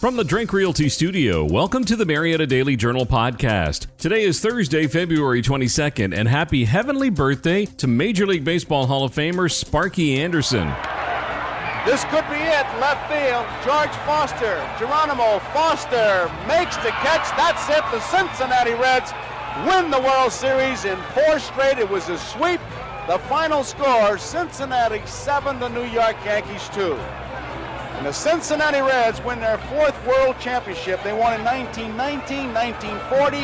From the Drake Realty Studio, welcome to the Marietta Daily Journal podcast. Today is Thursday, February 22nd, and happy heavenly birthday to Major League Baseball Hall of Famer Sparky Anderson. This could be it. Left field. George Foster. Geronimo Foster makes the catch. That's it. The Cincinnati Reds win the World Series in four straight. It was a sweep. The final score Cincinnati 7, the New York Yankees 2. And the Cincinnati Reds win their fourth World Championship. They won in 1919, 1940,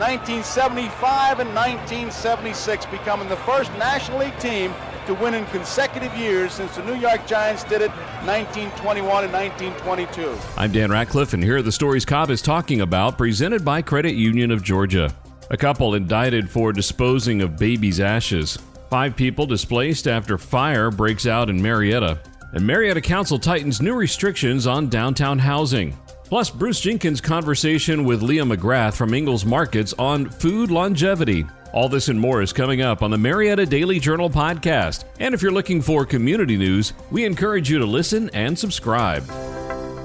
1975, and 1976, becoming the first National League team to win in consecutive years since the New York Giants did it 1921 and 1922. I'm Dan Radcliffe, and here are the stories Cobb is talking about, presented by Credit Union of Georgia. A couple indicted for disposing of baby's ashes. Five people displaced after fire breaks out in Marietta. And Marietta Council tightens new restrictions on downtown housing. Plus, Bruce Jenkins' conversation with Leah McGrath from Ingles Markets on food longevity. All this and more is coming up on the Marietta Daily Journal podcast. And if you're looking for community news, we encourage you to listen and subscribe.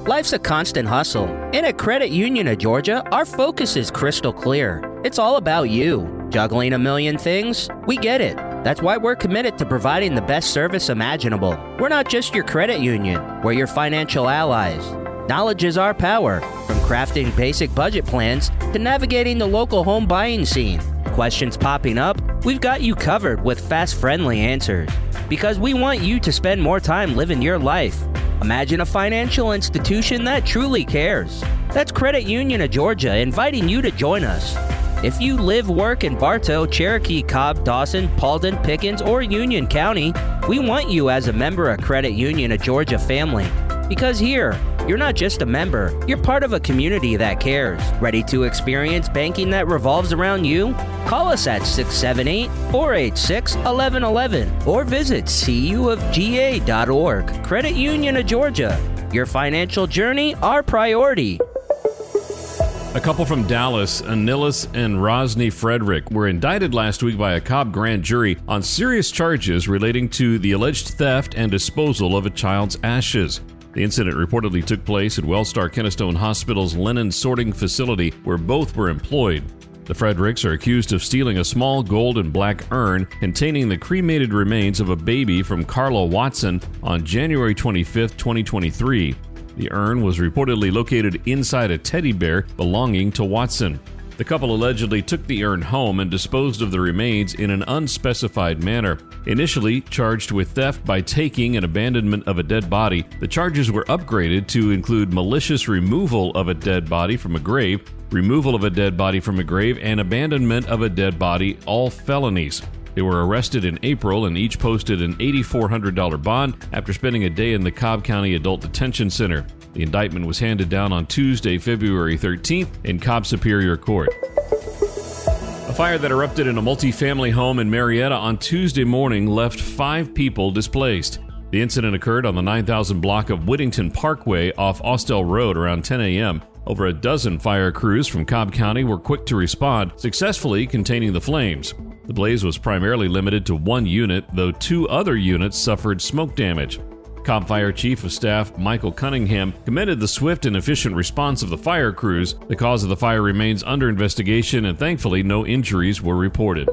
Life's a constant hustle. And at Credit Union of Georgia, our focus is crystal clear. It's all about you. Juggling a million things? We get it. That's why we're committed to providing the best service imaginable. We're not just your credit union, we're your financial allies. Knowledge is our power, from crafting basic budget plans to navigating the local home buying scene. Questions popping up? We've got you covered with fast, friendly answers. Because we want you to spend more time living your life. Imagine a financial institution that truly cares. That's Credit Union of Georgia inviting you to join us. If you live, work in Bartow, Cherokee, Cobb, Dawson, Paulding, Pickens, or Union County, we want you as a member of Credit Union of Georgia family. Because here, you're not just a member, you're part of a community that cares. Ready to experience banking that revolves around you? Call us at 678 486 1111 or visit cuofga.org. Credit Union of Georgia. Your financial journey, our priority. A couple from Dallas, Anilus and Rosnie Frederic, were indicted last week by a Cobb grand jury on serious charges relating to the alleged theft and disposal of a child's ashes. The incident reportedly took place at Wellstar Kennestone Hospital's linen sorting facility, where both were employed. The Frederics are accused of stealing a small gold and black urn containing the cremated remains of a baby from Carla Watson on January 25, 2023. The urn was reportedly located inside a teddy bear belonging to Watson. The couple allegedly took the urn home and disposed of the remains in an unspecified manner. Initially charged with theft by taking and abandonment of a dead body, the charges were upgraded to include malicious removal of a dead body from a grave, removal of a dead body from a grave, and abandonment of a dead body, all felonies. They were arrested in April and each posted an $8,400 bond after spending a day in the Cobb County Adult Detention Center. The indictment was handed down on Tuesday, February 13th, in Cobb Superior Court. A fire that erupted in a multi-family home in Marietta on Tuesday morning left five people displaced. The incident occurred on the 9000 block of Whittington Parkway off Austell Road around 10 a.m. Over a dozen fire crews from Cobb County were quick to respond, successfully containing the flames. The blaze was primarily limited to one unit, though two other units suffered smoke damage. Cobb Fire Chief of Staff Michael Cunningham commended the swift and efficient response of the fire crews. The cause of the fire remains under investigation, and thankfully, no injuries were reported.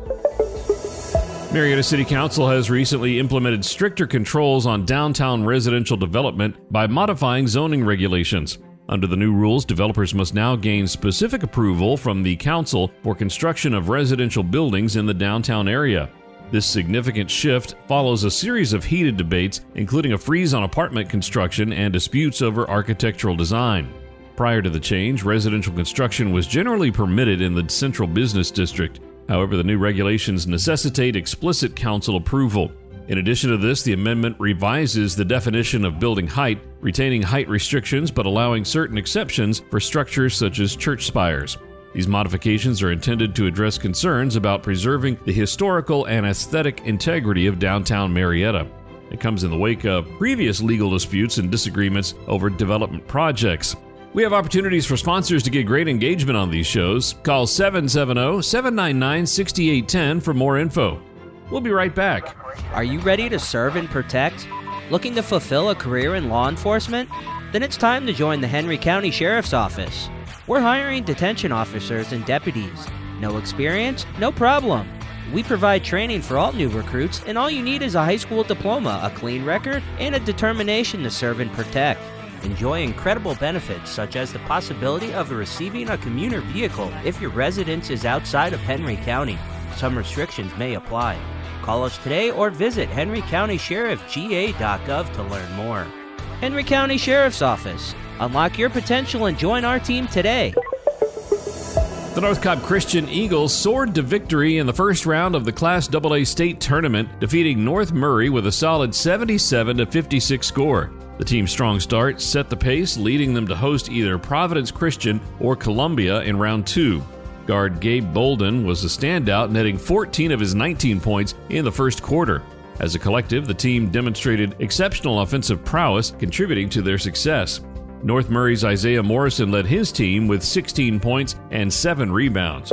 Marietta City Council has recently implemented stricter controls on downtown residential development by modifying zoning regulations. Under the new rules, developers must now gain specific approval from the council for construction of residential buildings in the downtown area. This significant shift follows a series of heated debates, including a freeze on apartment construction and disputes over architectural design. Prior to the change, residential construction was generally permitted in the central business district. However, the new regulations necessitate explicit council approval. In addition to this, the amendment revises the definition of building height, retaining height restrictions but allowing certain exceptions for structures such as church spires. These modifications are intended to address concerns about preserving the historical and aesthetic integrity of downtown Marietta. It comes in the wake of previous legal disputes and disagreements over development projects. We have opportunities for sponsors to get great engagement on these shows. Call 770 799 6810 for more info. We'll be right back. Are you ready to serve and protect? Looking to fulfill a career in law enforcement? Then it's time to join the Henry County Sheriff's Office. We're hiring detention officers and deputies. No experience? No problem. We provide training for all new recruits, and all you need is a high school diploma, a clean record, and a determination to serve and protect. Enjoy incredible benefits such as the possibility of receiving a commuter vehicle if your residence is outside of Henry County. Some restrictions may apply. Call us today or visit henrycountysheriffga.gov to learn more. Henry County Sheriff's Office. Unlock your potential and join our team today. The North Cobb Christian Eagles soared to victory in the first round of the Class AA state tournament, defeating North Murray with a solid 77 56 score. The team's strong start set the pace, leading them to host either Providence Christian or Columbia in round two. Guard Gabe Bolden was a standout, netting 14 of his 19 points in the first quarter. As a collective, the team demonstrated exceptional offensive prowess, contributing to their success. North Murray's Isaiah Morrison led his team with 16 points and 7 rebounds.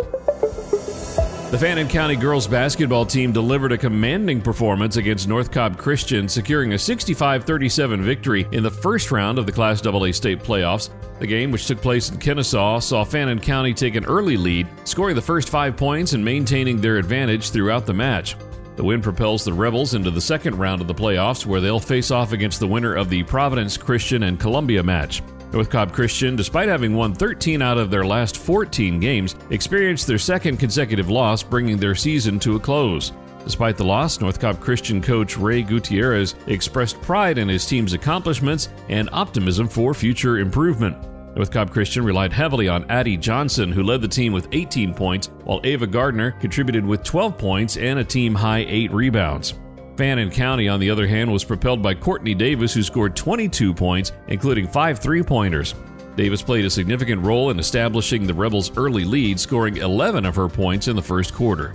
The Fannin County girls basketball team delivered a commanding performance against North Cobb Christian, securing a 65 37 victory in the first round of the Class AA state playoffs. The game, which took place in Kennesaw, saw Fannin County take an early lead, scoring the first five points and maintaining their advantage throughout the match. The win propels the Rebels into the second round of the playoffs, where they'll face off against the winner of the Providence Christian and Columbia match. North Cobb Christian, despite having won 13 out of their last 14 games, experienced their second consecutive loss, bringing their season to a close. Despite the loss, North Cobb Christian coach Ray Gutierrez expressed pride in his team's accomplishments and optimism for future improvement. North Cobb Christian relied heavily on Addie Johnson, who led the team with 18 points, while Ava Gardner contributed with 12 points and a team high 8 rebounds. Fannin County, on the other hand, was propelled by Courtney Davis, who scored 22 points, including five three pointers. Davis played a significant role in establishing the Rebels' early lead, scoring 11 of her points in the first quarter.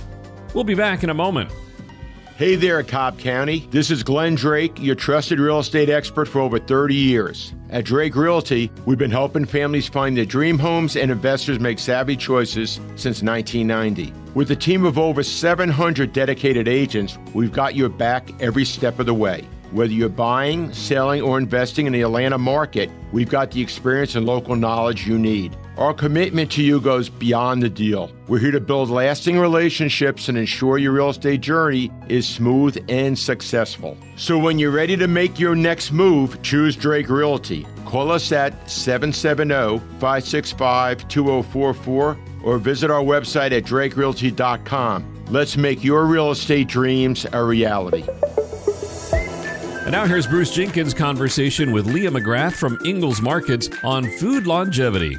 We'll be back in a moment. Hey there, Cobb County. This is Glenn Drake, your trusted real estate expert for over 30 years. At Drake Realty, we've been helping families find their dream homes and investors make savvy choices since 1990. With a team of over 700 dedicated agents, we've got your back every step of the way. Whether you're buying, selling, or investing in the Atlanta market, we've got the experience and local knowledge you need. Our commitment to you goes beyond the deal. We're here to build lasting relationships and ensure your real estate journey is smooth and successful. So when you're ready to make your next move, choose Drake Realty. Call us at 770 565 2044 or visit our website at drakerealty.com. Let's make your real estate dreams a reality. And now here's Bruce Jenkins' conversation with Leah McGrath from Ingles Markets on food longevity.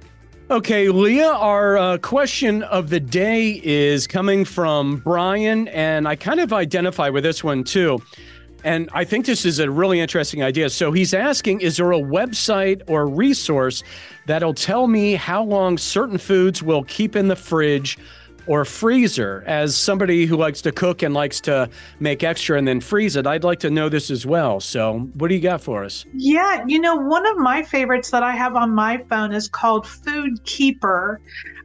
Okay, Leah, our uh, question of the day is coming from Brian, and I kind of identify with this one too. And I think this is a really interesting idea. So he's asking Is there a website or resource that'll tell me how long certain foods will keep in the fridge or freezer. As somebody who likes to cook and likes to make extra and then freeze it, I'd like to know this as well. So, what do you got for us? Yeah, you know, one of my favorites that I have on my phone is called Food Keeper.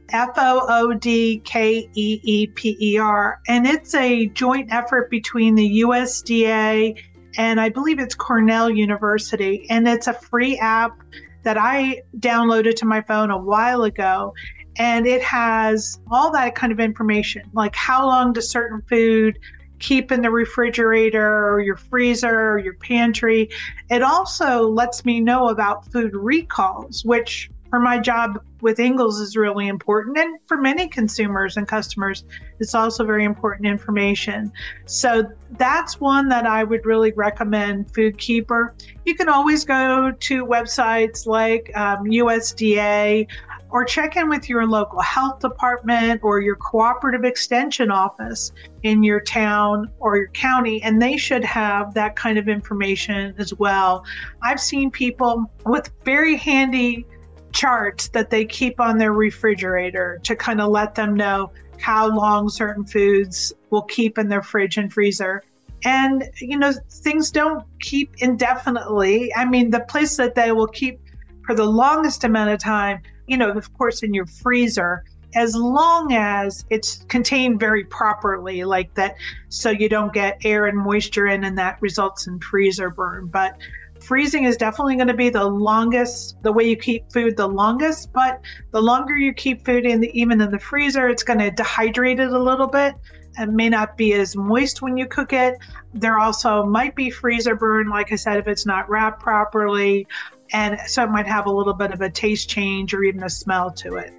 F O O D K E E P E R. And it's a joint effort between the USDA and I believe it's Cornell University. And it's a free app that I downloaded to my phone a while ago and it has all that kind of information like how long does certain food keep in the refrigerator or your freezer or your pantry it also lets me know about food recalls which for my job with Ingles is really important. And for many consumers and customers, it's also very important information. So that's one that I would really recommend Food Keeper. You can always go to websites like um, USDA or check in with your local health department or your cooperative extension office in your town or your county, and they should have that kind of information as well. I've seen people with very handy charts that they keep on their refrigerator to kind of let them know how long certain foods will keep in their fridge and freezer. And, you know, things don't keep indefinitely. I mean, the place that they will keep for the longest amount of time, you know, of course, in your freezer, as long as it's contained very properly, like that, so you don't get air and moisture in, and that results in freezer burn. But freezing is definitely going to be the longest, the way you keep food the longest. But the longer you keep food in, the, even in the freezer, it's going to dehydrate it a little bit and may not be as moist when you cook it. There also might be freezer burn, like I said, if it's not wrapped properly. And so it might have a little bit of a taste change or even a smell to it.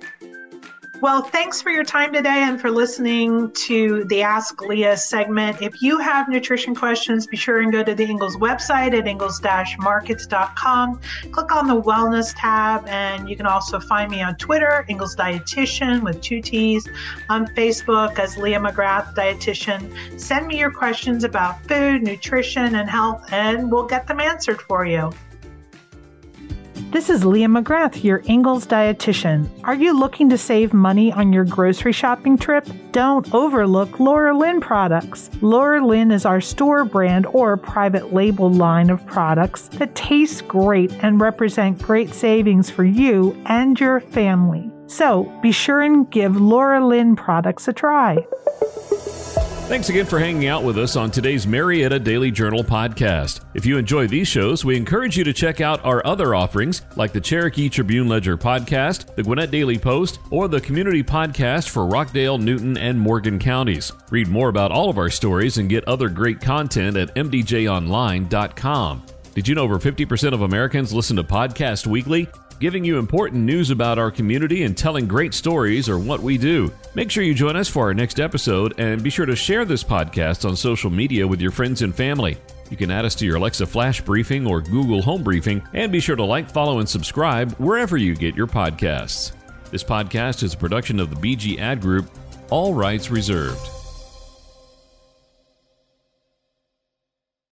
Well, thanks for your time today and for listening to the Ask Leah segment. If you have nutrition questions, be sure and go to the Ingles website at ingles-markets.com. Click on the Wellness tab, and you can also find me on Twitter, Ingles Dietitian with two T's, on Facebook as Leah McGrath Dietitian. Send me your questions about food, nutrition, and health, and we'll get them answered for you. This is Leah McGrath, your Ingles dietitian. Are you looking to save money on your grocery shopping trip? Don't overlook Laura Lynn products. Laura Lynn is our store brand or private label line of products that taste great and represent great savings for you and your family. So be sure and give Laura Lynn products a try. Thanks again for hanging out with us on today's Marietta Daily Journal podcast. If you enjoy these shows, we encourage you to check out our other offerings like the Cherokee Tribune Ledger podcast, the Gwinnett Daily Post, or the community podcast for Rockdale, Newton, and Morgan counties. Read more about all of our stories and get other great content at mdjonline.com. Did you know over 50% of Americans listen to podcasts Weekly? Giving you important news about our community and telling great stories are what we do. Make sure you join us for our next episode and be sure to share this podcast on social media with your friends and family. You can add us to your Alexa Flash Briefing or Google Home Briefing, and be sure to like, follow, and subscribe wherever you get your podcasts. This podcast is a production of the BG Ad Group, all rights reserved.